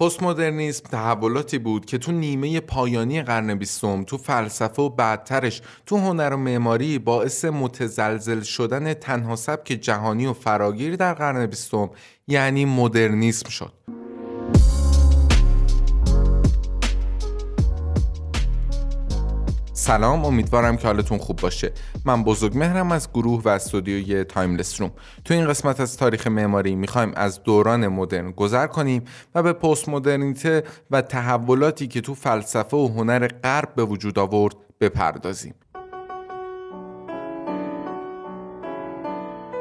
پست مدرنیسم تحولاتی بود که تو نیمه پایانی قرن بیستم تو فلسفه و بعدترش تو هنر و معماری باعث متزلزل شدن تنها سبک جهانی و فراگیر در قرن بیستم یعنی مدرنیسم شد. سلام امیدوارم که حالتون خوب باشه. من بزرگ مهرم از گروه و استودیوی تایملس روم. تو این قسمت از تاریخ معماری می‌خوایم از دوران مدرن گذر کنیم و به پست مدرنیته و تحولاتی که تو فلسفه و هنر غرب به وجود آورد بپردازیم.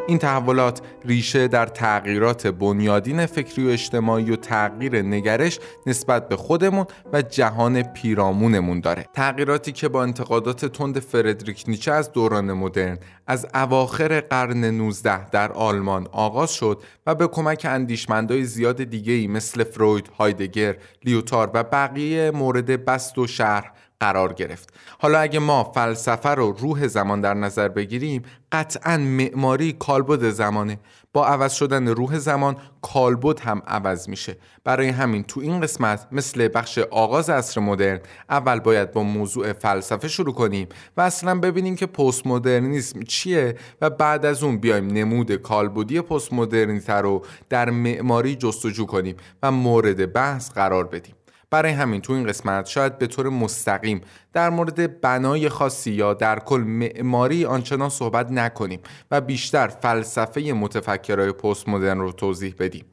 این تحولات ریشه در تغییرات بنیادین فکری و اجتماعی و تغییر نگرش نسبت به خودمون و جهان پیرامونمون داره. تغییراتی که با انتقادات تند فردریک نیچه از دوران مدرن از اواخر قرن 19 در آلمان آغاز شد و به کمک اندیشمندای زیاد دیگه‌ای مثل فروید، هایدگر، لیوتار و بقیه مورد بست و شرح قرار گرفت. حالا اگه ما فلسفه رو روح زمان در نظر بگیریم قطعا معماری کالبد زمانه. با عوض شدن روح زمان کالبد هم عوض میشه. برای همین تو این قسمت مثل بخش آغاز عصر مدرن اول باید با موضوع فلسفه شروع کنیم و اصلا ببینیم که پست مدرنیسم چیه و بعد از اون بیایم نمود کالبدی پست مدرنیته رو در معماری جستجو کنیم و مورد بحث قرار بدیم. برای همین تو این قسمت شاید به طور مستقیم در مورد بنای خاصی یا در کل معماری آنچنان صحبت نکنیم و بیشتر فلسفه متفکرای پست مدرن رو توضیح بدیم.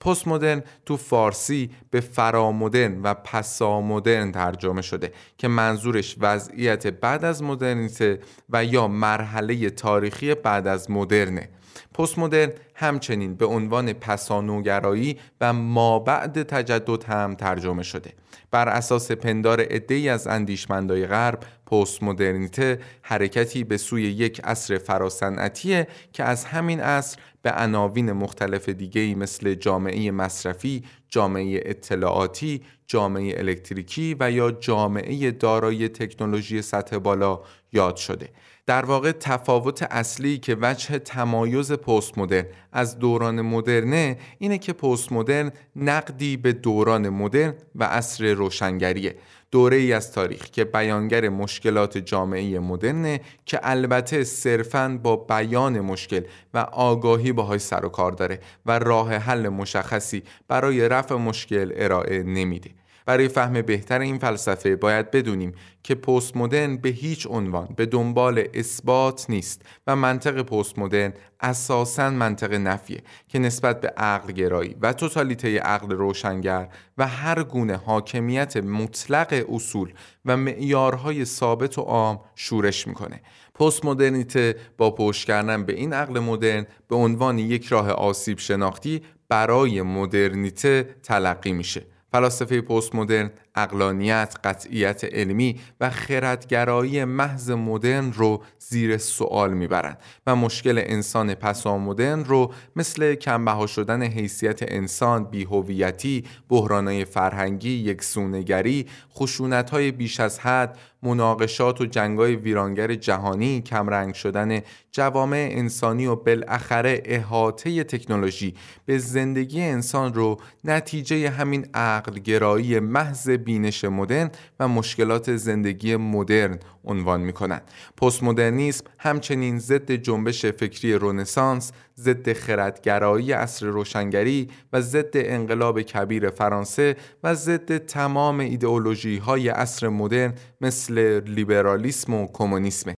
پست مدرن تو فارسی به فرامدرن و پسامدرن ترجمه شده که منظورش وضعیت بعد از مدرنیته و یا مرحله تاریخی بعد از مدرنه. پست مدرن همچنین به عنوان پسانوگرایی و مابعد تجدد هم ترجمه شده. بر اساس پندار عدهای از اندیشمندای غرب پست مدرنیته حرکتی به سوی یک عصر فراسنعتیه که از همین عصر به عناوین مختلف دیگهی مثل جامعه مصرفی، جامعه اطلاعاتی، جامعه الکتریکی و یا جامعه دارای تکنولوژی سطح بالا یاد شده. در واقع تفاوت اصلی که وجه تمایز پست مدرن از دوران مدرنه اینه که پست مدرن نقدی به دوران مدرن و عصر روشنگریه. دوره ای از تاریخ که بیانگر مشکلات جامعه مدرنه که البته صرفاً با بیان مشکل و آگاهی باهاش سر و کار داره و راه حل مشخصی برای رفع مشکل ارائه نمیده. برای فهم بهتر این فلسفه باید بدونیم که پست مدرن به هیچ عنوان به دنبال اثبات نیست و منطق پست مدرن اساساً منطق نفیه که نسبت به عقل گرایی و توتالیته عقل روشنگر و هر گونه حاکمیت مطلق اصول و معیارهای ثابت و عام شورش می‌کنه. پست مدرنیته با پشت کردن به این عقل مدرن به عنوان یک راه آسیب شناختی برای مدرنیته تلقی میشه. فلاسفه پست مدرن اقلانیت، قطعیت علمی و خردگرایی محض مدرن رو زیر سوال می‌برند و مشکل انسان مدرن رو مثل کمبها شدن حیثیت انسان، بیهویتی، بحرانهای فرهنگی، یکسونگری، خشونتهای بیش از حد، مناقشات و جنگای ویرانگر جهانی، کمرنگ شدن جوامع انسانی و بالاخره احاطه تکنولوژی به زندگی انسان رو نتیجه همین عقلگرایی محض بینش مدرن و مشکلات زندگی مدرن عنوان می کنند. پست مدرنیسم همچنین ضد جنبش فکری رونسانس، ضد خردگرایی اصر روشنگری و ضد انقلاب کبیر فرانسه و ضد تمام ایدئولوژی های اصر مدرن مثل لیبرالیسم و کمونیسم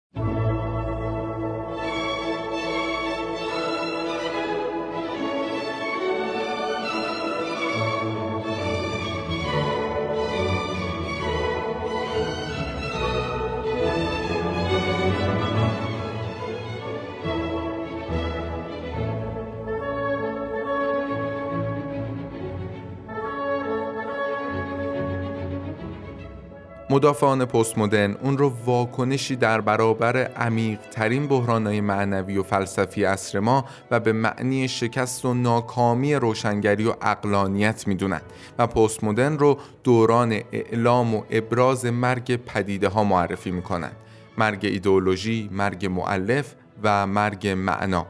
مدافعان پست مدرن اون رو واکنشی در برابر عمیق ترین بحرانهای معنوی و فلسفی عصر ما و به معنی شکست و ناکامی روشنگری و اقلانیت می‌دونن و پست مدرن رو دوران اعلام و ابراز مرگ پدیده ها معرفی می‌کنن. مرگ ایدئولوژی، مرگ معلف و مرگ معنا.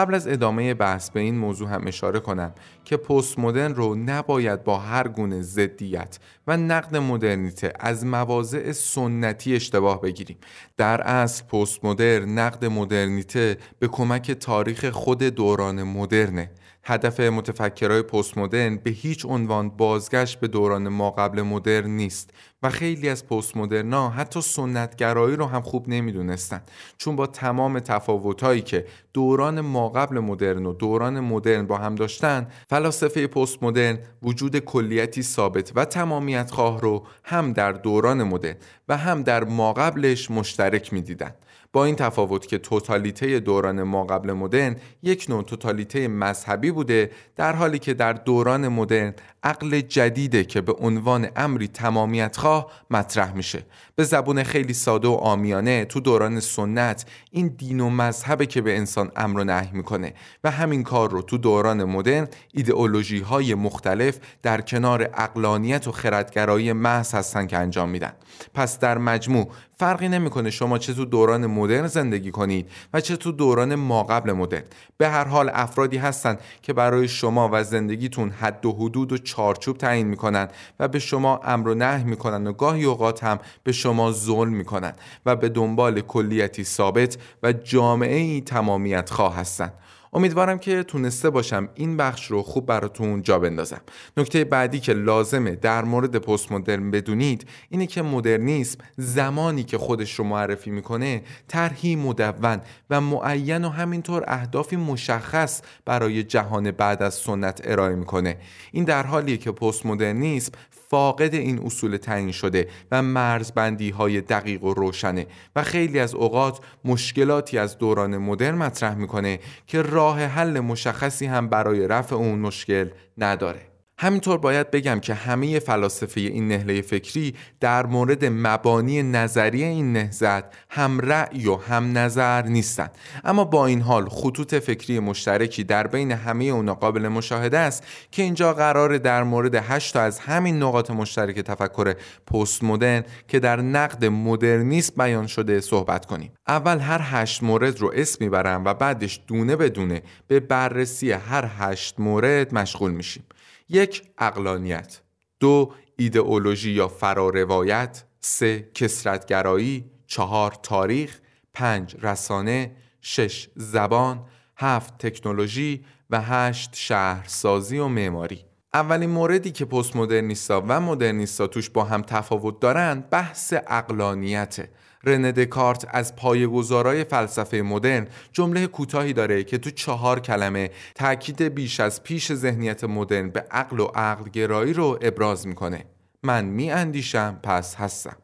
قبل از ادامه بحث به این موضوع هم اشاره کنم که پست مدرن رو نباید با هر گونه ضدیت و نقد مدرنیته از مواضع سنتی اشتباه بگیریم. در اصل پست مدرن نقد مدرنیته به کمک تاریخ خود دوران مدرنه. هدف متفکرای پست مدرن به هیچ عنوان بازگشت به دوران ما قبل مدرن نیست. و خیلی از پست مدرنا حتی سنتگرایی رو هم خوب نمی‌دونستن. چون با تمام تفاوتهایی که دوران ما قبل مدرن و دوران مدرن با هم داشتن فلاسفه پست مدرن وجود کلیتی ثابت و تمامیت خواه رو هم در دوران مدرن و هم در ما قبلش مشترک می‌دیدند با این تفاوت که توتالیته دوران ما قبل مدرن یک نوع توتالیته مذهبی بوده در حالی که در دوران مدرن عقل جدیده که به عنوان امری تمامیت خواه مطرح میشه. به زبون خیلی ساده و آمیانه تو دوران سنت این دین و مذهبه که به انسان امر و نهی می‌کنه و همین کار رو تو دوران مدرن ایدئولوژی های مختلف در کنار اقلانیت و خردگرایی محض هستن که انجام میدن. پس در مجموع فرقی نمی‌کنه شما چه تو دوران مدرن زندگی کنید و چه تو دوران ما قبل مدرن. به هر حال افرادی هستند که برای شما و زندگیتون حد و حدود و چارچوب تعیین می‌کنن و به شما امر و نهی می‌کنن و گاهی اوقات هم به شما ظلم می‌کنن و به دنبال کلیتی ثابت و جامعه ای تمامیت خواه هستند امیدوارم که تونسته باشم این بخش رو خوب براتون جا بندازم. نکته بعدی که لازمه در مورد پست مدرن بدونید اینه که مدرنیسم زمانی که خودش رو معرفی می‌کنه طرحی مدون و معین و همینطور اهدافی مشخص برای جهان بعد از سنت ارائه می‌کنه. این در حالیه که پست مدرنیسم فاقد این اصول تعیین شده و مرزبندی های دقیق و روشنه و خیلی از اوقات مشکلاتی از دوران مدرن مطرح می‌کنه که راه حل مشخصی هم برای رفع اون مشکل نداره. همینطور باید بگم که همه فلاسفه این نهله فکری در مورد مبانی نظری این نهزت هم رأی و هم نظر نیستند. اما با این حال خطوط فکری مشترکی در بین همه اونا قابل مشاهده است که اینجا قرار در مورد هشت تا از همین نقاط مشترک تفکر پست مدرن که در نقد مدرنیسم بیان شده صحبت کنیم. اول هر هشت مورد رو اسم می‌برم و بعدش دونه بدونه به بررسی هر هشت مورد مشغول میشیم. یک اقلانیت دو ایدئولوژی یا فراروایت سه کسرتگرایی. چهار تاریخ. پنج رسانه. شش زبان. هفت تکنولوژی. و هشت شهرسازی و معماری. اولین موردی که پست مدرنیستا و مدرنیستا توش با هم تفاوت دارند بحث اقلانیته رنه دکارت از پایه‌گذارای فلسفه مدرن جمله کوتاهی داره که تو چهار کلمه تاکید بیش از پیش ذهنیت مدرن به عقل و عقل گرایی رو ابراز می‌کنه. من می اندیشم پس هستم.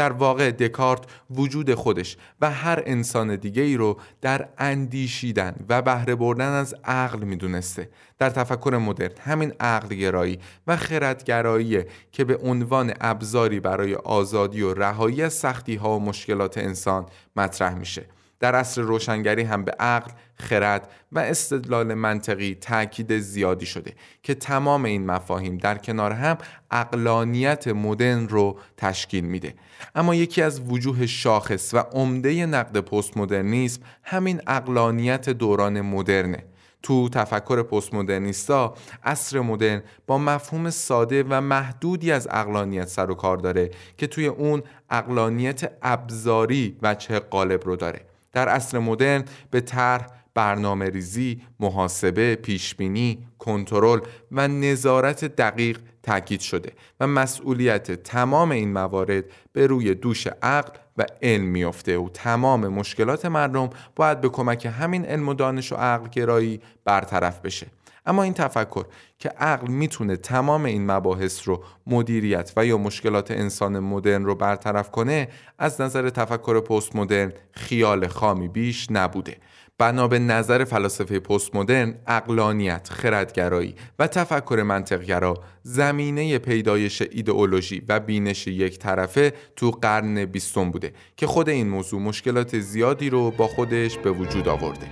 در واقع دکارت وجود خودش و هر انسان دیگه ای رو در اندیشیدن و بهره بردن از عقل می‌دونسته. در تفکر مدرن همین عقل گرایی و خردگرایی که به عنوان ابزاری برای آزادی و رهایی از سختی ها و مشکلات انسان مطرح میشه. در عصر روشنگری هم به عقل، خرد و استدلال منطقی تاکید زیادی شده که تمام این مفاهیم در کنار هم اقلانیت مدرن رو تشکیل میده. اما یکی از وجوه شاخص و عمده نقد پست مدرنیسم همین اقلانیت دوران مدرنه. تو تفکر پست مدرنیستا عصر مدرن با مفهوم ساده و محدودی از اقلانیت سر و کار داره که توی اون اقلانیت ابزاری و چه قالب رو داره. در عصر مدرن به طرح برنامه ریزی، محاسبه، پیشبینی، کنترل و نظارت دقیق تاکید شده و مسئولیت تمام این موارد به روی دوش عقل و علم میافته و تمام مشکلات مردم باید به کمک همین علم و دانش و عقل گرایی برطرف بشه. اما این تفکر که عقل می‌تونه تمام این مباحث رو مدیریت و یا مشکلات انسان مدرن رو برطرف کنه از نظر تفکر پست مدرن خیال خامی بیش نبوده بنا به نظر فلاسفه پست مدرن اقلانیت، خردگرایی و تفکر منطقگرا زمینه پیدایش ایدئولوژی و بینش یک طرفه تو قرن بیستم بوده که خود این موضوع مشکلات زیادی رو با خودش به وجود آورده.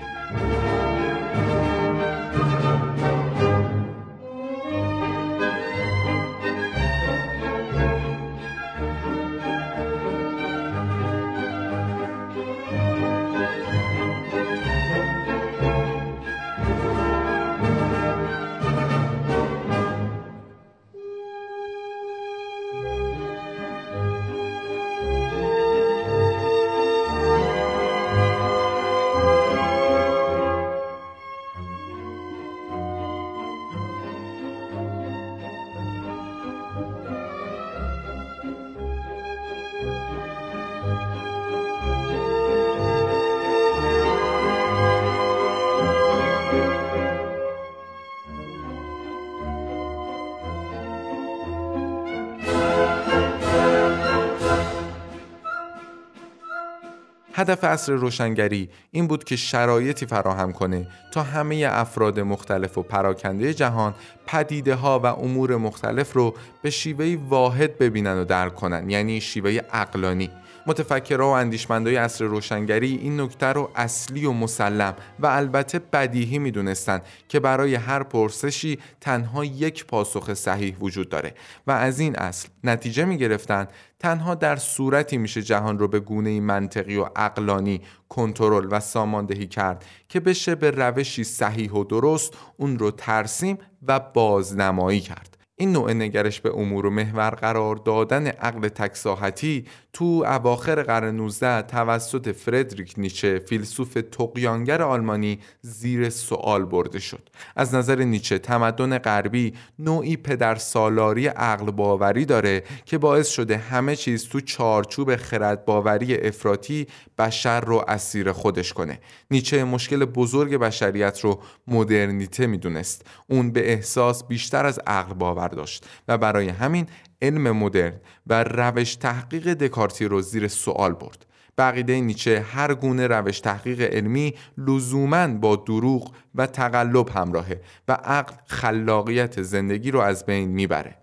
هدف عصر روشنگری این بود که شرایطی فراهم کنه تا همه افراد مختلف و پراکنده جهان پدیده ها و امور مختلف رو به شیوه واحد ببینن و درک کنن یعنی شیوه اقلانی متفکرها و اندیشمندای عصر روشنگری این نکته رو اصلی و مسلم و البته بدیهی می‌دونستند که برای هر پرسشی تنها یک پاسخ صحیح وجود داره و از این اصل نتیجه می‌گرفتن تنها در صورتی میشه جهان رو به گونه منطقی و اقلانی کنترل و ساماندهی کرد که بشه به روشی صحیح و درست اون رو ترسیم و بازنمایی کرد. این نوع نگرش به امور و محور قرار دادن عقل تکساحتی تو اواخر قرن 19 توسط فردریک نیچه فیلسوف تقیانگر آلمانی زیر سوال برده شد. از نظر نیچه تمدن غربی نوعی پدر سالاری عقل باوری داره که باعث شده همه چیز تو چارچوب خرد باوری افراطی بشر رو اسیر خودش کنه. نیچه مشکل بزرگ بشریت رو مدرنیته می‌دونست. اون به احساس بیشتر از عقل باور داشت و برای همین علم مدرن و روش تحقیق دکارتی رو زیر سوال برد. بقیده نیچه هر گونه روش تحقیق علمی لزوما با دروغ و تقلب همراهه و عقل خلاقیت زندگی رو از بین می‌بره.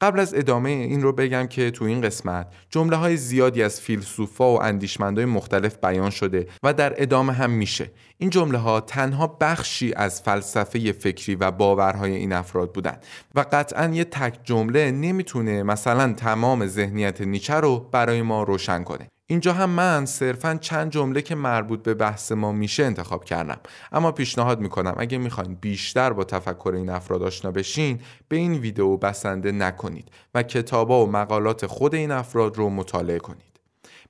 قبل از ادامه این رو بگم که تو این قسمت جمله های زیادی از فیلسوفا و اندیشمندای مختلف بیان شده و در ادامه هم میشه. این جمله ها تنها بخشی از فلسفه فکری و باورهای این افراد بودن و قطعا یه تک جمله نمی‌تونه مثلا تمام ذهنیت نیچه رو برای ما روشن کنه. اینجا هم من صرفا چند جمله که مربوط به بحث ما میشه انتخاب کردم. اما پیشنهاد می‌کنم اگه می‌خواین بیشتر با تفکر این افراد آشنا بشین به این ویدیو بسنده نکنید و کتابا و مقالات خود این افراد رو مطالعه کنید.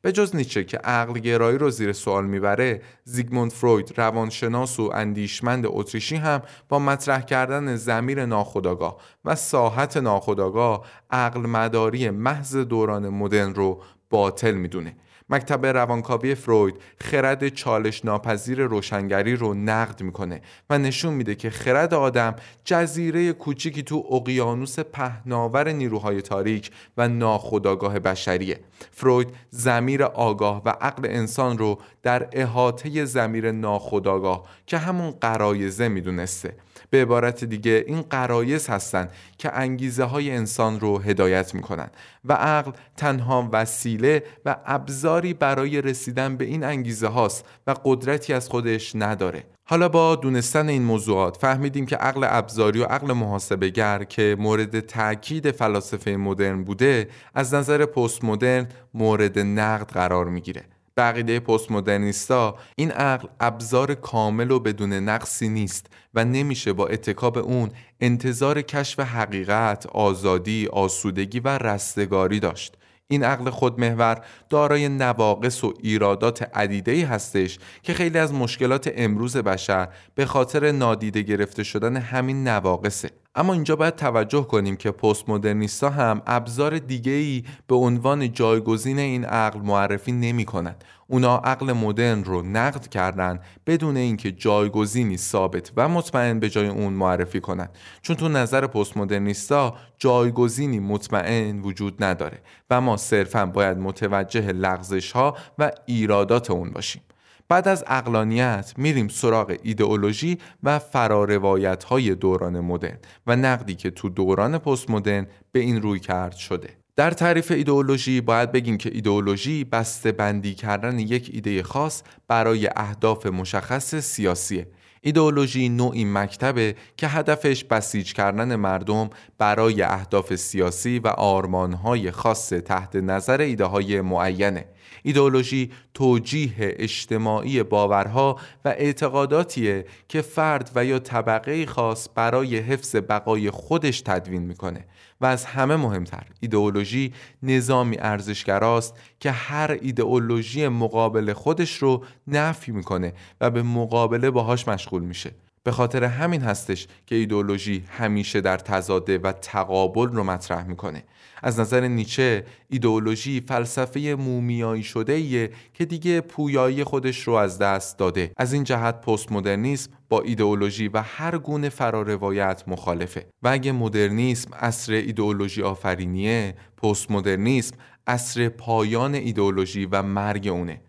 به جز نیچه که عقل گرایی رو زیر سوال می‌بره زیگموند فروید روانشناس و اندیشمند اتریشی هم با مطرح کردن زمیر ناخودآگاه و ساحت ناخودآگاه عقل مداری محض دوران مدرن رو باطل می‌دونه. مکتب روانکاوی فروید خرد چالش ناپذیر روشنگری رو نقد می‌کنه و نشون میده که خرد آدم جزیره کوچیکی تو اقیانوس پهناور نیروهای تاریک و ناخودآگاه بشریه. فروید زمیر آگاه و عقل انسان رو در احاطه زمیر ناخودآگاه که همون قرایزه می‌دونسته. به عبارت دیگه این قرایز هستند که انگیزه های انسان رو هدایت می‌کنن و عقل تنها وسیله و ابزاری برای رسیدن به این انگیزه هاست و قدرتی از خودش نداره. حالا با دونستن این موضوعات فهمیدیم که عقل ابزاری و عقل محاسبه گر که مورد تاکید فلاسفه مدرن بوده از نظر پست مدرن مورد نقد قرار می‌گیره. بقیده پست مدرنیستا این عقل ابزار کامل و بدون نقصی نیست و نمیشه با اتکاب اون انتظار کشف حقیقت، آزادی، آسودگی و رستگاری داشت. این عقل خودمحور دارای نواقص و ایرادات عدیده هستش که خیلی از مشکلات امروز بشر به خاطر نادیده گرفته شدن همین نواقصه اما اینجا باید توجه کنیم که پست مدرنیستا هم ابزار دیگه ای به عنوان جایگزین این عقل معرفی نمی کنند. اونا عقل مدرن رو نقد کردن بدون اینکه جایگزینی ثابت و مطمئن به جای اون معرفی کنند چون تو نظر پست مدرنیستا جایگزینی مطمئن وجود نداره و ما صرفا باید متوجه لغزش ها و ایرادات اون باشیم بعد از اقلانیت میریم سراغ ایدئولوژی و فراروایت های دوران مدرن و نقدی که تو دوران پست مدرن به این روی کرد شده. در تعریف ایدئولوژی باید بگیم که ایدئولوژی بسته بندی کردن یک ایده خاص برای اهداف مشخص سیاسیه. ایدئولوژی نوعی مکتبه که هدفش بسیج کردن مردم برای اهداف سیاسی و آرمانهای خاص تحت نظر ایده های معینه. ایدئولوژی توجیه اجتماعی باورها و اعتقاداتیه که فرد و یا طبقه خاص برای حفظ بقای خودش تدوین می‌کنه. و از همه مهمتر ایدئولوژی نظامی ارزشگراست که هر ایدئولوژی مقابل خودش رو نفی می‌کنه و به مقابله باهاش مشغول میشه. به خاطر همین هستش که ایدئولوژی همیشه در تضاده و تقابل رو مطرح می‌کنه. از نظر نیچه ایدئولوژی فلسفه مومیایی شده ایه که دیگه پویایی خودش رو از دست داده. از این جهت پست مدرنیسم با ایدئولوژی و هر گونه فراروایت مخالفه. و اگه مدرنیسم اصر ایدئولوژی آفرینیه پست مدرنیسم اصر پایان ایدئولوژی و مرگ اونه.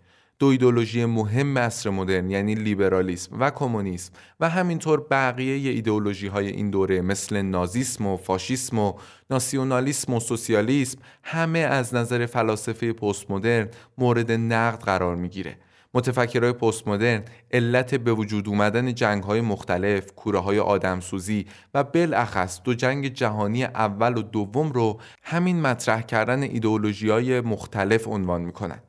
دو ایدولوژی مهم عصر مدرن یعنی لیبرالیسم و کمونیسم و همینطور بقیه ایدولوژی های این دوره مثل نازیسم و فاشیسم و ناسیونالیسم و سوسیالیسم همه از نظر فلاسفه پست مدرن مورد نقد قرار می‌گیره متفکرهای پست مدرن علت به وجود اومدن جنگ های مختلف، کوره های آدمسوزی و بالاخص دو جنگ جهانی اول و دوم رو همین مطرح کردن ایدئولوژی های مختلف عنوان می‌کنن.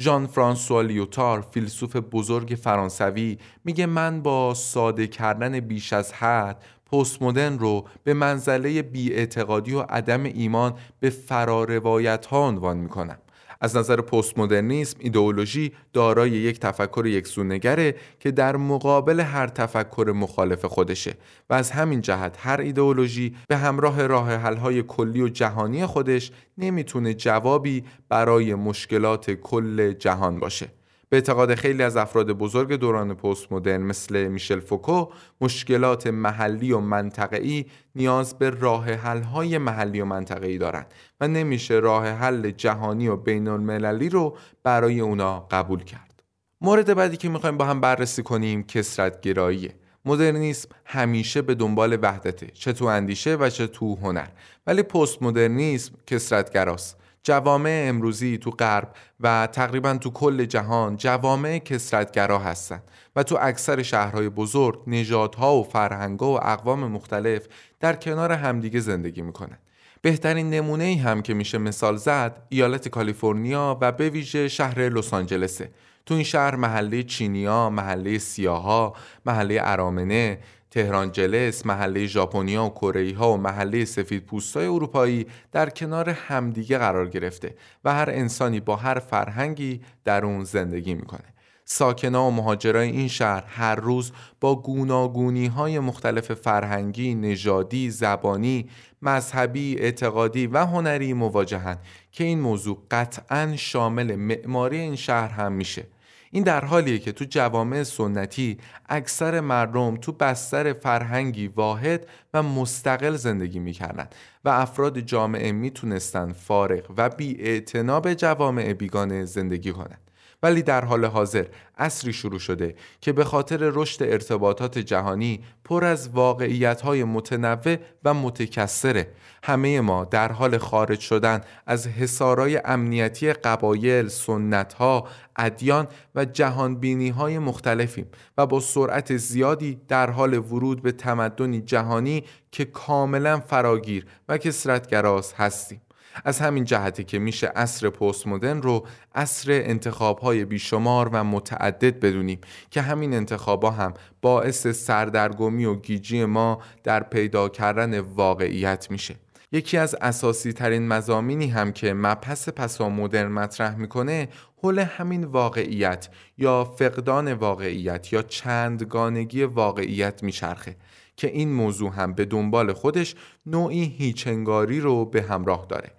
ژان فرانسوا لیوتار فیلسوف بزرگ فرانسوی میگه من با ساده کردن بیش از حد پست مدرن رو به منزله بیاعتقادی و عدم ایمان به فراروایت ها عنوان می‌کنم. از نظر پست مدرنیسم ایدئولوژی دارای یک تفکر یکسونگره که در مقابل هر تفکر مخالف خودشه و از همین جهت هر ایدئولوژی به همراه راه حل‌های کلی و جهانی خودش نمی‌تونه جوابی برای مشکلات کل جهان باشه. به اعتقاد خیلی از افراد بزرگ دوران پست مدرن مثل میشل فوکو مشکلات محلی و منطقه‌ای نیاز به راه حل‌های محلی و منطقه‌ای دارند و نمیشه راه حل جهانی و بین المللی رو برای اونا قبول کرد. مورد بعدی که می‌خوایم با هم بررسی کنیم کسرت گراییه. مدرنیسم همیشه به دنبال وحدته چه تو اندیشه و چه تو هنر ولی پست مدرنیسم کسرتگراست جوامع امروزی تو غرب و تقریبا تو کل جهان جوامع کسرتگرا هستند و تو اکثر شهرهای بزرگ نژادها و فرهنگها و اقوام مختلف در کنار همدیگه زندگی می‌کنن بهترین نمونه ای هم که میشه مثال زد ایالت کالیفرنیا و به ویژه شهر لس آنجلسه. تو این شهر محله چینیا، محله سیاها، محله ارامنه، تهران جلس، محله ژاپنیا و کره ها و محله سفید پوستای اروپایی در کنار همدیگه قرار گرفته و هر انسانی با هر فرهنگی در اون زندگی می‌کنه. ساکنا و مهاجرای این شهر هر روز با گوناگونی های مختلف فرهنگی، نژادی، زبانی، مذهبی، اعتقادی و هنری مواجهند که این موضوع قطعا شامل معماری این شهر هم میشه. این در حالیه که تو جوامع سنتی اکثر مردم تو بستر فرهنگی واحد و مستقل زندگی می‌کردن و افراد جامعه می‌تونستن فارغ و بی به جوامع بیگانه زندگی کنند. ولی در حال حاضر اصری شروع شده که به خاطر رشد ارتباطات جهانی پر از واقعیت های متنوع و متکثره. همه ما در حال خارج شدن از حسارای امنیتی قبایل، سنت ها، ادیان و جهانبینی های مختلفیم و با سرعت زیادی در حال ورود به تمدنی جهانی که کاملا فراگیر و کسرتگراز هستیم. از همین جهته که میشه عصر پست مدرن رو عصر انتخاب های بیشمار و متعدد بدونیم که همین انتخاب هم باعث سردرگمی و گیجی ما در پیدا کردن واقعیت میشه. یکی از اساسی ترین مزامینی هم که مبحث پسا مدرن مطرح می‌کنه حول همین واقعیت یا فقدان واقعیت یا چندگانگی واقعیت میچرخه که این موضوع هم به دنبال خودش نوعی هیچنگاری رو به همراه داره.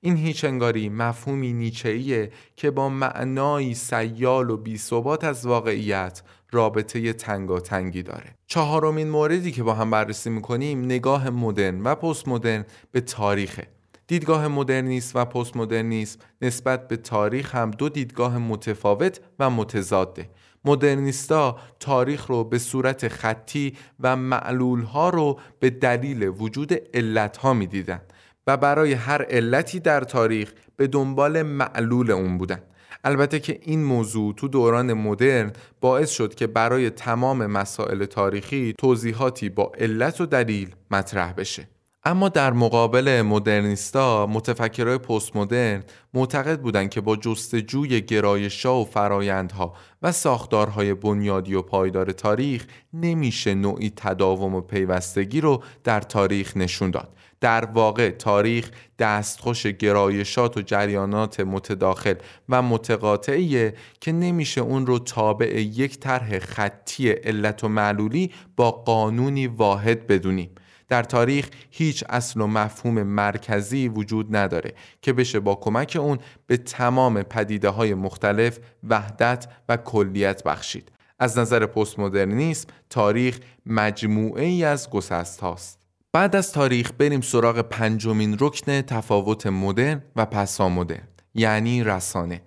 این هیچنگاری مفهومی نیچهیه که با معنایی سیال و بیثبات از واقعیت رابطه تنگاتنگی داره. چهارمین موردی که با هم بررسی می‌کنیم نگاه مدرن و پست مدرن به تاریخه. دیدگاه مدرنیست و پست مدرنیسم نسبت به تاریخ هم دو دیدگاه متفاوت و متضاده. مدرنیستا تاریخ رو به صورت خطی و معلول ها رو به دلیل وجود علت ها می دیدن و برای هر علتی در تاریخ به دنبال معلول اون بودن. البته که این موضوع تو دوران مدرن باعث شد که برای تمام مسائل تاریخی توضیحاتی با علت و دلیل مطرح بشه. اما در مقابل مدرنیستا متفکرای پست مدرن معتقد بودند که با جستجوی گرایشا و فرایندها و ساختارهای بنیادی و پایدار تاریخ نمیشه نوعی تداوم و پیوستگی رو در تاریخ نشون داد. در واقع تاریخ دستخوش گرایشات و جریانات متداخل و متقاطعیه که نمیشه اون رو تابع یک طرح خطی علت و معلولی با قانونی واحد بدونیم. در تاریخ هیچ اصل و مفهوم مرکزی وجود نداره که بشه با کمک اون به تمام پدیده های مختلف وحدت و کلیت بخشید. از نظر پست مدرنیسم تاریخ مجموعه ای از گسست هاست بعد از تاریخ بریم سراغ پنجمین رکن تفاوت مدرن و پسا مدرن یعنی رسانه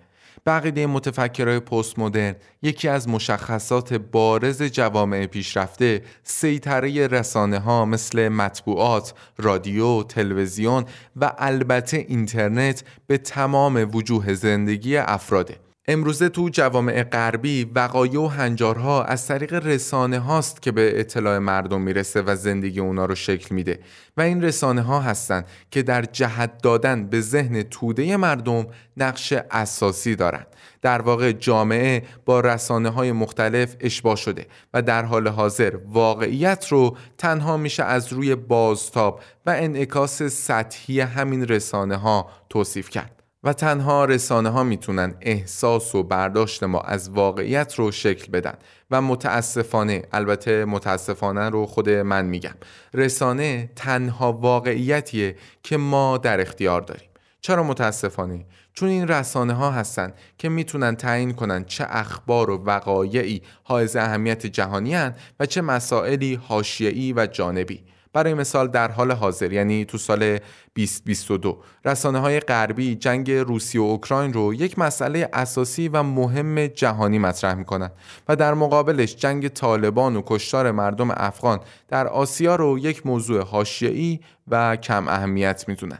بقیده متفکرهای پست مدرن یکی از مشخصات بارز جوامع پیشرفته سیطره رسانه ها مثل مطبوعات، رادیو، تلویزیون و البته اینترنت به تمام وجوه زندگی افراده. امروزه تو جوامع غربی وقایع و هنجارها از طریق رسانه هاست که به اطلاع مردم می‌رسه و زندگی اونا رو شکل میده و این رسانه ها هستن که در جهت دادن به ذهن توده مردم نقش اساسی دارند. در واقع جامعه با رسانه های مختلف اشباه شده و در حال حاضر واقعیت رو تنها میشه از روی بازتاب و انعکاس سطحی همین رسانه ها توصیف کرد. و تنها رسانه ها می‌تونن احساس و برداشت ما از واقعیت رو شکل بدن. و متاسفانه البته متاسفانه رو خود من میگم رسانه تنها واقعیتیه که ما در اختیار داریم. چرا متاسفانه؟ چون این رسانه ها هستن که می‌تونن تعیین کنن چه اخبار و وقایعی حائز اهمیت جهانی هن و چه مسائلی حاشیه‌ای و جانبی. برای مثال در حال حاضر یعنی تو سال 2022 رسانه های غربی جنگ روسیه و اوکراین رو یک مسئله اساسی و مهم جهانی مطرح می‌کنن و در مقابلش جنگ طالبان و کشتار مردم افغان در آسیا رو یک موضوع حاشیه‌ای و کم اهمیت می‌دونن.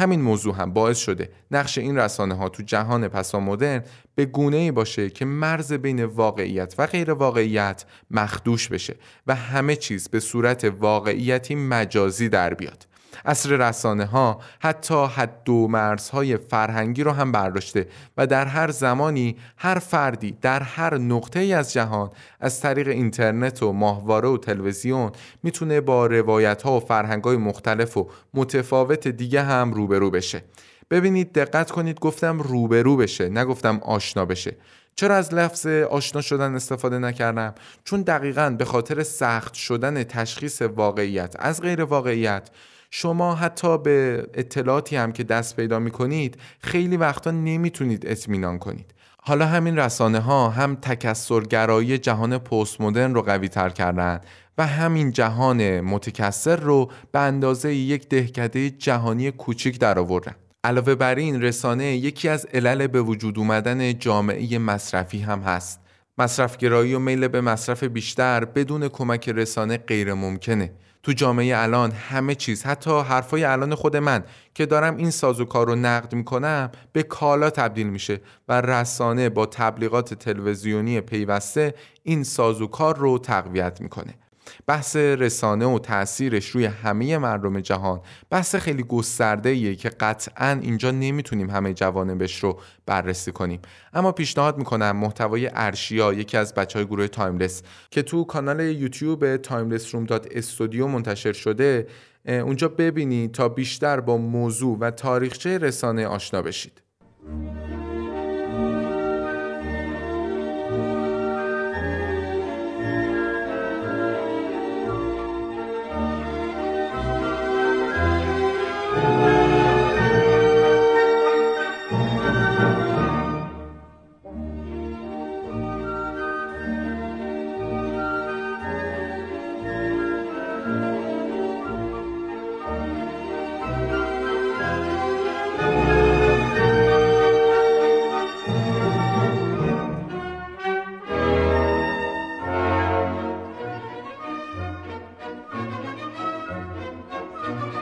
همین موضوع هم باعث شده نقش این رسانه ها تو جهان پسا مدرن به گونه ای باشه که مرز بین واقعیت و غیر واقعیت مخدوش بشه و همه چیز به صورت واقعیتی مجازی در بیاد. اصر رسانه ها حتی حد و مرزهای فرهنگی رو هم برداشته و در هر زمانی هر فردی در هر نقطه ای از جهان از طریق اینترنت و ماهواره و تلویزیون می‌تونه با روایت ها و فرهنگ های مختلف و متفاوت دیگه هم روبرو بشه ببینید دقت کنید گفتم روبرو بشه نگفتم آشنا بشه چرا از لفظ آشنا شدن استفاده نکردم؟ چون دقیقا به خاطر سخت شدن تشخیص واقعیت از غیر واقعیت شما حتی به اطلاعاتی هم که دست پیدا می کنید خیلی وقتا نمی‌تونید اطمینان کنید. حالا همین رسانه ها هم تکسرگرایی جهان پست مدرن رو قوی تر کردن و همین جهان متکثر رو به اندازه یک دهکده جهانی کوچیک در آوردن علاوه بر این رسانه یکی از علل به وجود اومدن جامعه مصرفی هم هست. مصرفگرایی و میل به مصرف بیشتر بدون کمک رسانه غیر ممکنه تو جامعه الان همه چیز حتی حرفای الان خود من که دارم این سازوکار رو نقد می‌کنم به کالا تبدیل میشه و رسانه با تبلیغات تلویزیونی پیوسته این سازوکار رو تقویت می‌کنه. بحث رسانه و تاثیرش روی همه مردم جهان بحث خیلی گسترده ایه که قطعا اینجا نمی‌تونیم همه جوانبش رو بررسی کنیم. اما پیشنهاد می‌کنم محتوای ارشیا یکی از بچه های گروه Timeless که تو کانال یوتیوب Timeless Room dot studio منتشر شده اونجا ببینید تا بیشتر با موضوع و تاریخچه رسانه آشنا بشید. تا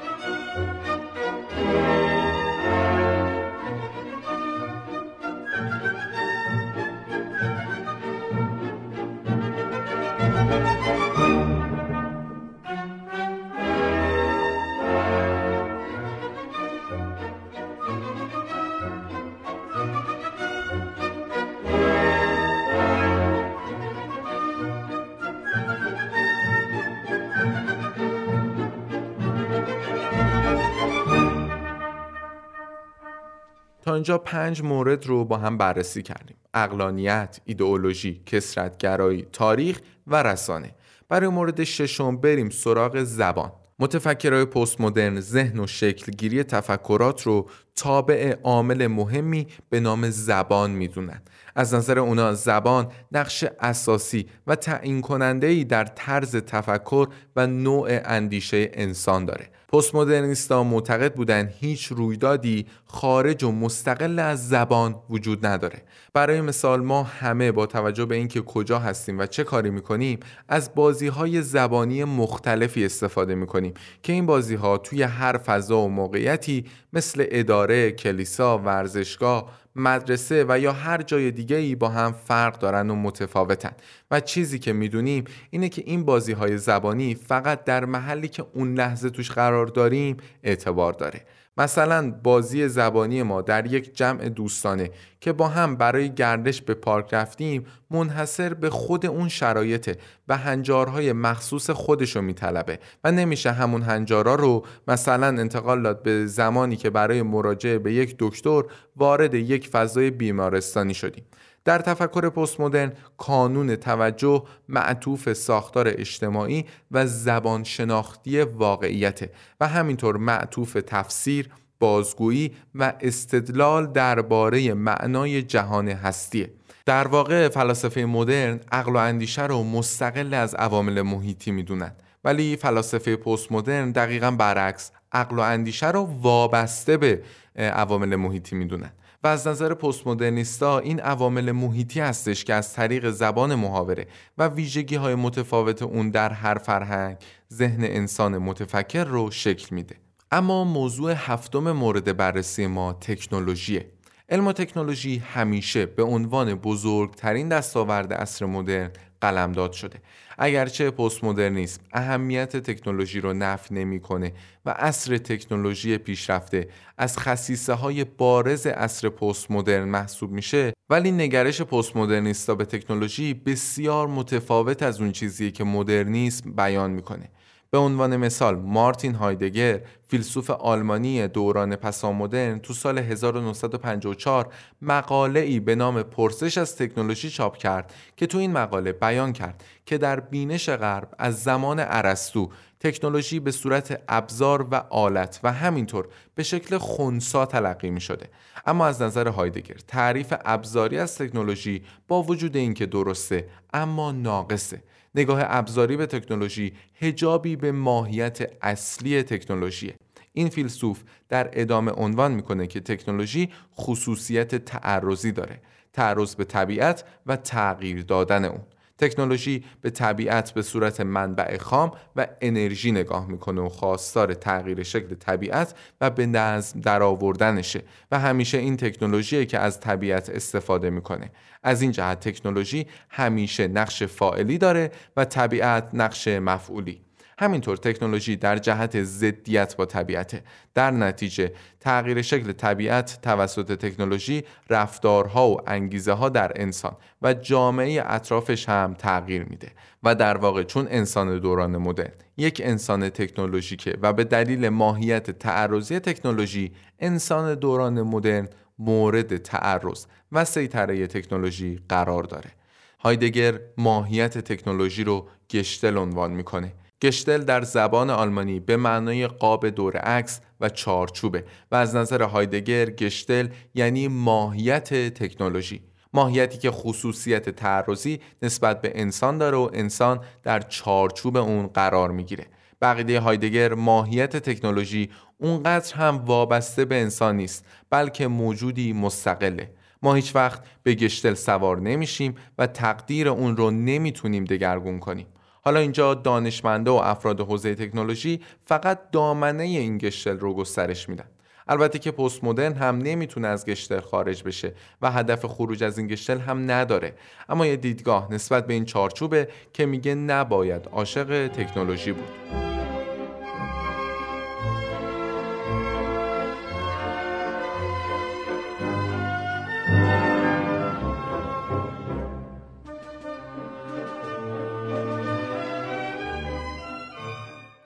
اینجا پنج مورد رو با هم بررسی کردیم. اقلانیت، ایدئولوژی، کسرتگرایی، تاریخ و رسانه. برای مورد ششم بریم سراغ زبان. متفکرهای پست مدرن ذهن و شکلگیری تفکرات رو تابع عامل مهمی به نام زبان می‌دونن. از نظر اونا زبان نقش اساسی و تعیین کننده ای در طرز تفکر و نوع اندیشه انسان داره. پست مدرنیستا معتقد بودن هیچ رویدادی خارج و مستقل از زبان وجود نداره. برای مثال ما همه با توجه به اینکه کجا هستیم و چه کاری می‌کنیم از بازی های زبانی مختلفی استفاده می‌کنیم که این بازی ها توی هر فضا و موقعیتی مثل اداره، کلیسا، ورزشگاه مدرسه و یا هر جای دیگه ای با هم فرق دارن و متفاوتن. و چیزی که می‌دونیم اینه که این بازی های زبانی فقط در محلی که اون لحظه توش قرار داریم اعتبار داره. مثلا بازی زبانی ما در یک جمع دوستانه که با هم برای گردش به پارک رفتیم منحصر به خود اون شرایطه و هنجارهای مخصوص خودشو میطلبه و نمیشه همون هنجارا رو مثلا انتقال داد به زمانی که برای مراجعه به یک دکتر وارد یک فضای بیمارستانی شدیم. در تفکر پست مدرن کانون توجه معطوف ساختار اجتماعی و زبان شناختی واقعیت و همینطور معطوف تفسیر بازگویی و استدلال درباره معنای جهان هستیه. در واقع فلاسفه مدرن عقل و اندیشه رو مستقل از عوامل محیطی می‌دونن. ولی فلاسفه پست مدرن دقیقا برعکس عقل و اندیشه رو وابسته به عوامل محیطی می‌دونن. و از نظر پست مدرنیستا این عوامل محیطی هستش که از طریق زبان محاوره و ویژگی های متفاوت اون در هر فرهنگ ذهن انسان متفکر رو شکل میده. اما موضوع هفتم مورد بررسی ما تکنولوژیه. علم و تکنولوژی همیشه به عنوان بزرگترین دستاورد عصر مدرن قلمداد شده. اگرچه پست مدرنیسم اهمیت تکنولوژی رو نفی نمی‌کنه و عصر تکنولوژی پیشرفته از خصیصه های بارز عصر پست مدرن محسوب میشه ولی نگرش پست مدرنیستا به تکنولوژی بسیار متفاوت از اون چیزیه که مدرنیسم بیان می‌کنه. به عنوان مثال مارتین هایدگر فیلسوف آلمانی دوران پسامدرن تو سال 1954 مقاله ای به نام پرسش از تکنولوژی چاپ کرد که تو این مقاله بیان کرد که در بینش غرب از زمان ارسطو تکنولوژی به صورت ابزار و آلت و همینطور به شکل خونسا تلقی می شده اما از نظر هایدگر تعریف ابزاری از تکنولوژی با وجود اینکه درسته اما ناقصه. نگاه ابزاری به تکنولوژی هجابی به ماهیت اصلی تکنولوژیه. این فیلسوف در ادامه عنوان می‌کنه که تکنولوژی خصوصیت تعرضی داره تعرض به طبیعت و تغییر دادن اون. تکنولوژی به طبیعت به صورت منبع خام و انرژی نگاه می‌کنه و خواستار تغییر شکل طبیعت و به نظم درآوردنشه و همیشه این تکنولوژی که از طبیعت استفاده می‌کنه. از این جهت تکنولوژی همیشه نقش فاعلی داره و طبیعت نقش مفعولی. همینطور تکنولوژی در جهت ضدیت با طبیعت در نتیجه تغییر شکل طبیعت توسط تکنولوژی رفتارها و انگیزه ها در انسان و جامعه اطرافش هم تغییر میده. و در واقع چون انسان دوران مدرن یک انسان تکنولوژیکه و به دلیل ماهیت تعرضی تکنولوژی انسان دوران مدرن مورد تعرض و سیطره تکنولوژی قرار داره. هایدگر ماهیت تکنولوژی رو گشتل عنوان می‌کنه. گشتل در زبان آلمانی به معنای قاب دور عکس و چارچوبه و از نظر هایدگر گشتل یعنی ماهیت تکنولوژی ماهیتی که خصوصیت تعرضی نسبت به انسان داره و انسان در چارچوب اون قرار می‌گیره. بقیده هایدگر ماهیت تکنولوژی اونقدر هم وابسته به انسان نیست بلکه موجودی مستقله. ما هیچ وقت به گشتل سوار نمیشیم و تقدیر اون رو نمی‌تونیم دگرگون کنیم. حالا اینجا دانشمنده و افراد حوزه تکنولوژی فقط دامنه این گشتل رو گسترش میدن. البته که پست مدرن هم نمی‌تونه از گشتل خارج بشه و هدف خروج از این گشتل هم نداره. اما یه دیدگاه نسبت به این چارچوبه که میگه نباید عاشق تکنولوژی بود.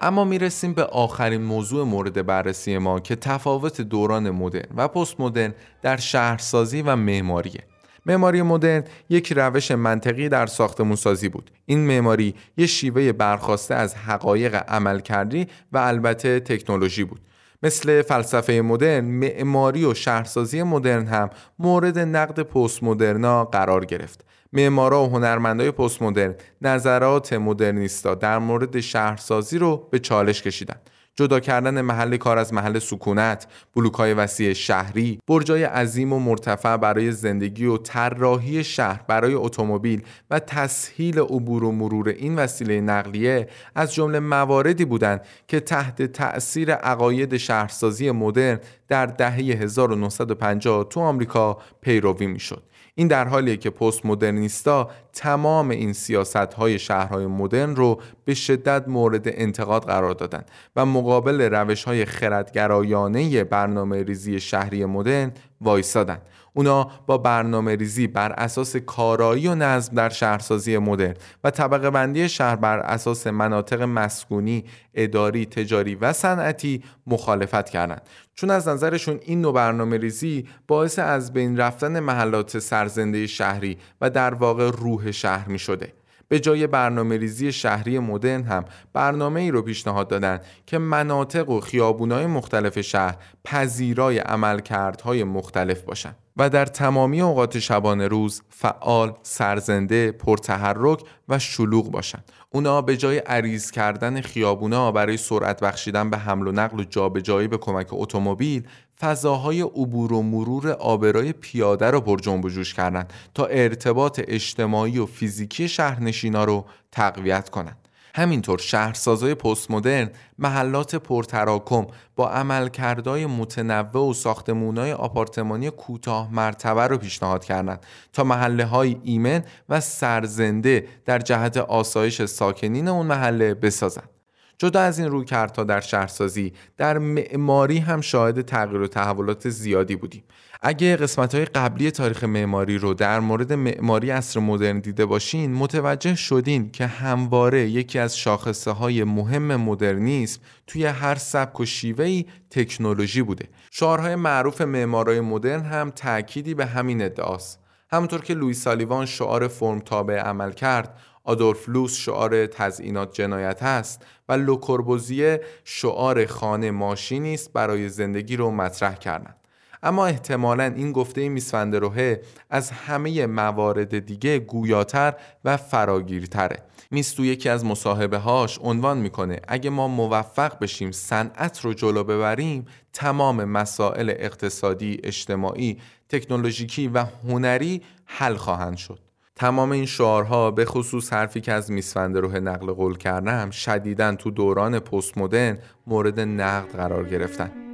اما می‌رسیم به آخرین موضوع مورد بررسی ما که تفاوت دوران مدرن و پست مدرن در شهرسازی و معماریه. معماری مدرن یک روش منطقی در ساختمون سازی بود. این معماری یک شیوه برخواسته از حقایق عملکردی و البته تکنولوژی بود. مثل فلسفه مدرن معماری و شهرسازی مدرن هم مورد نقد پست مدرنا قرار گرفت. معمارا و هنرمندای پست مدرن نظرات مدرنیستا در مورد شهرسازی رو به چالش کشیدن. جدا کردن محل کار از محل سکونت، بلوکهای وسیع شهری، برجای عظیم و مرتفع برای زندگی و طراحی شهر برای اتومبیل و تسهیل عبور و مرور این وسیله نقلیه از جمله مواردی بودند که تحت تأثیر عقاید شهرسازی مدرن در دهه 1950 تو آمریکا پیروی می‌شد. این در حالیه که پست مدرنیستا تمام این سیاست های شهرهای مدرن رو به شدت مورد انتقاد قرار دادن و مقابل روش های خردگرایانه برنامه ریزی شهری مدرن وایسادن. اونا با برنامه ریزی بر اساس کارایی و نظم در شهرسازی مدرن و طبقه بندی شهر بر اساس مناطق مسکونی، اداری، تجاری و صنعتی مخالفت کردند. چون از نظرشون این نوع برنامه ریزی باعث از بین رفتن محلات سرزنده شهری و در واقع روح شهر می شده. به جای برنامه ریزی شهری مدرن هم برنامه ای رو پیشنهاد دادن که مناطق و خیابونای مختلف شهر پذیرای عملکردهای مختلف باشند. و در تمامی اوقات شبانه روز فعال، سرزنده، پرتحرک و شلوغ باشند. اونا به جای عریض کردن خیابونا برای سرعت بخشیدن به حمل و نقل و جابجایی به کمک اتومبیل فضاهای عبور و مرور آبرای پیاده رو پر جنب جوش کردن تا ارتباط اجتماعی و فیزیکی شهرنشینا رو تقویت کنند. همینطور شهرسازای پست مدرن محلات پرتراکم با عملکردهای متنوع و ساختمونای آپارتمانی کوتاه مرتبه رو پیشنهاد کردند تا محله های ایمن و سرزنده در جهت آسایش ساکنین اون محله بسازند. جدا از این رویکردها در شهرسازی در معماری هم شاهد تغییر و تحولات زیادی بودیم. اگه قسمت های قبلی تاریخ معماری رو در مورد معماری اصر مدرن دیده باشین متوجه شدین که همواره یکی از شاخصه های مهم مدرنیسم توی هر سبک و شیوهی تکنولوژی بوده. شعارهای معروف معمارای مدرن هم تأکیدی به همین ادعاست. همونطور که لوی سالیوان شعار فرم تابع عمل کرد آدولف لوس شعار تزئینات جنایت است و لوکوربوزیه شعار خانه ماشینی است برای زندگی رو مطرح کردند اما احتمالا این گفته میسفندروهه از همه موارد دیگه گویاتر و فراگیرتره. میست تو یکی از مصاحبه هاش عنوان می‌کنه اگه ما موفق بشیم صنعت رو جلو ببریم تمام مسائل اقتصادی، اجتماعی، تکنولوژیکی و هنری حل خواهند شد. تمام این شعارها به خصوص حرفی که از میسفندروه نقل قول کردم شدیدن تو دوران پست مدرن مورد نقد قرار گرفتن.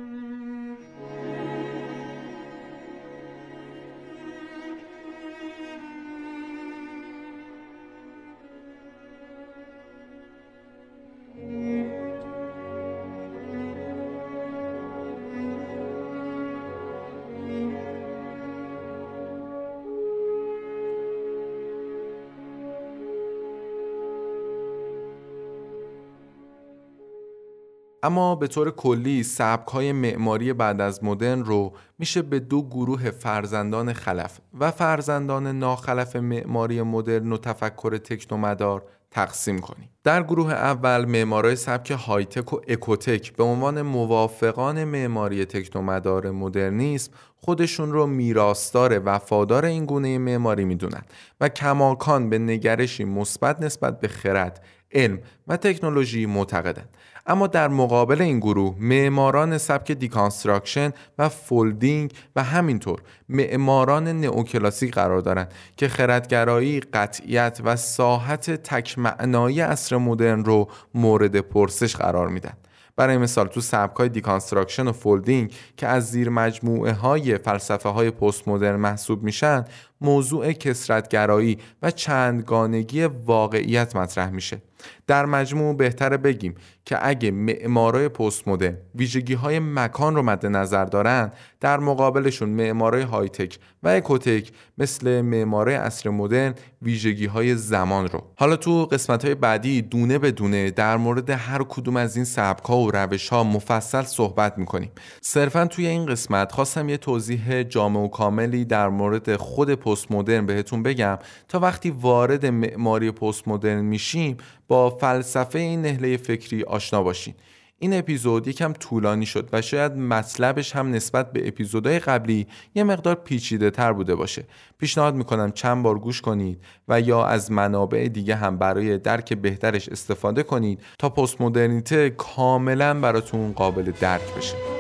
اما به طور کلی سبک های معماری بعد از مدرن رو میشه به دو گروه فرزندان خلف و فرزندان ناخلف معماری مدرن و تفکر تکنومدار تقسیم کنیم. در گروه اول معمارای سبک هایتک و اکوتک به عنوان موافقان معماری تکنومدار مدرنیسم خودشون رو میراستار وفادار این گونه معماری می‌دونن و کماکان به نگرشی مثبت نسبت به خرد علم و تکنولوژی معتقدند اما در مقابل این گروه معماران سبک deconstruction و folding و همینطور معماران نئوکلاسیک قرار دارند که خردگرایی، قطعیت و ساحت تک‌معنایی عصر مدرن رو مورد پرسش قرار میدن. برای مثال تو سبک های deconstruction و folding که از زیر مجموعه های فلسفه های پست مدرن محسوب میشن موضوع کسرتگرایی و چندگانگی واقعیت مطرح میشه در مجموع بهتره بگیم که اگه معمارای پست مدرن ویژگی های مکان رو مد نظر دارن در مقابلشون معمارای های تک و اکوتک مثل معمارای عصر مدرن ویژگی های زمان رو. حالا تو قسمت های بعدی دونه به دونه در مورد هر کدوم از این سبک ها و روش ها مفصل صحبت می‌کنیم. صرفا توی این قسمت خواستم یه توضیح جامع و کاملی در مورد خود پست مدرن بهتون بگم. تا وقتی وارد معماری پست مدرن میشیم با فلسفه این نهله فکری آشنا باشین. این اپیزود یکم طولانی شد و شاید مطلبش هم نسبت به اپیزودهای قبلی یه مقدار پیچیده تر بوده باشه. پیشنهاد می‌کنم چند بار گوش کنید و یا از منابع دیگه هم برای درک بهترش استفاده کنید تا پست مدرنیته کاملا براتون قابل درک بشه.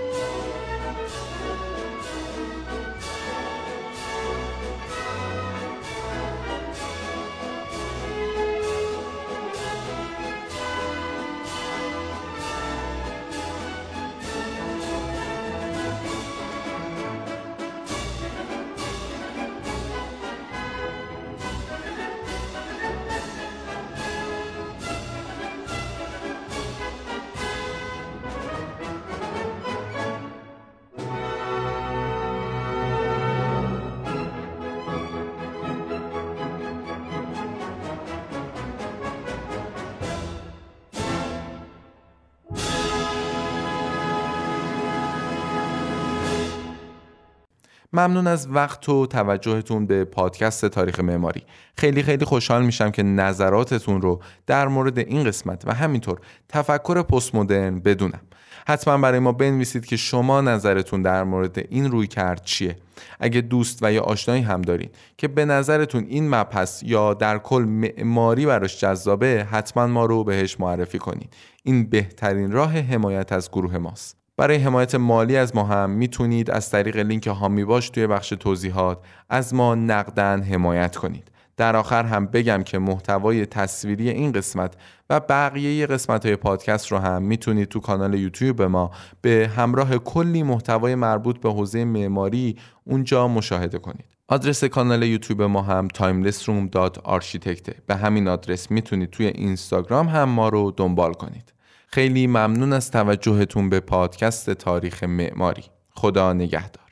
ممنون از وقت و توجهتون به پادکست تاریخ معماری. خیلی خیلی خوشحال میشم که نظراتتون رو در مورد این قسمت و همینطور تفکر پست مدرن بدونم. حتما برای ما بنویسید که شما نظرتون در مورد این روی کرد چیه. اگه دوست و یا آشنایی هم دارین که به نظرتون این مبحث یا در کل معماری براش جذابه حتما ما رو بهش معرفی کنید این بهترین راه حمایت از گروه ماست. برای حمایت مالی از ما هم می‌تونید از طریق لینک هامی باش توی بخش توضیحات از ما نقدن حمایت کنید. در آخر هم بگم که محتوای تصویری این قسمت و بقیه قسمت های پادکست رو هم می‌تونید تو کانال یوتیوب ما به همراه کلی محتوای مربوط به حوزه معماری اونجا مشاهده کنید. آدرس کانال یوتیوب ما هم timelessroom.architect به همین آدرس می‌تونید توی اینستاگرام هم ما رو دنبال کنید. خیلی ممنون از توجهتون به پادکست تاریخ معماری. خدا نگهدار.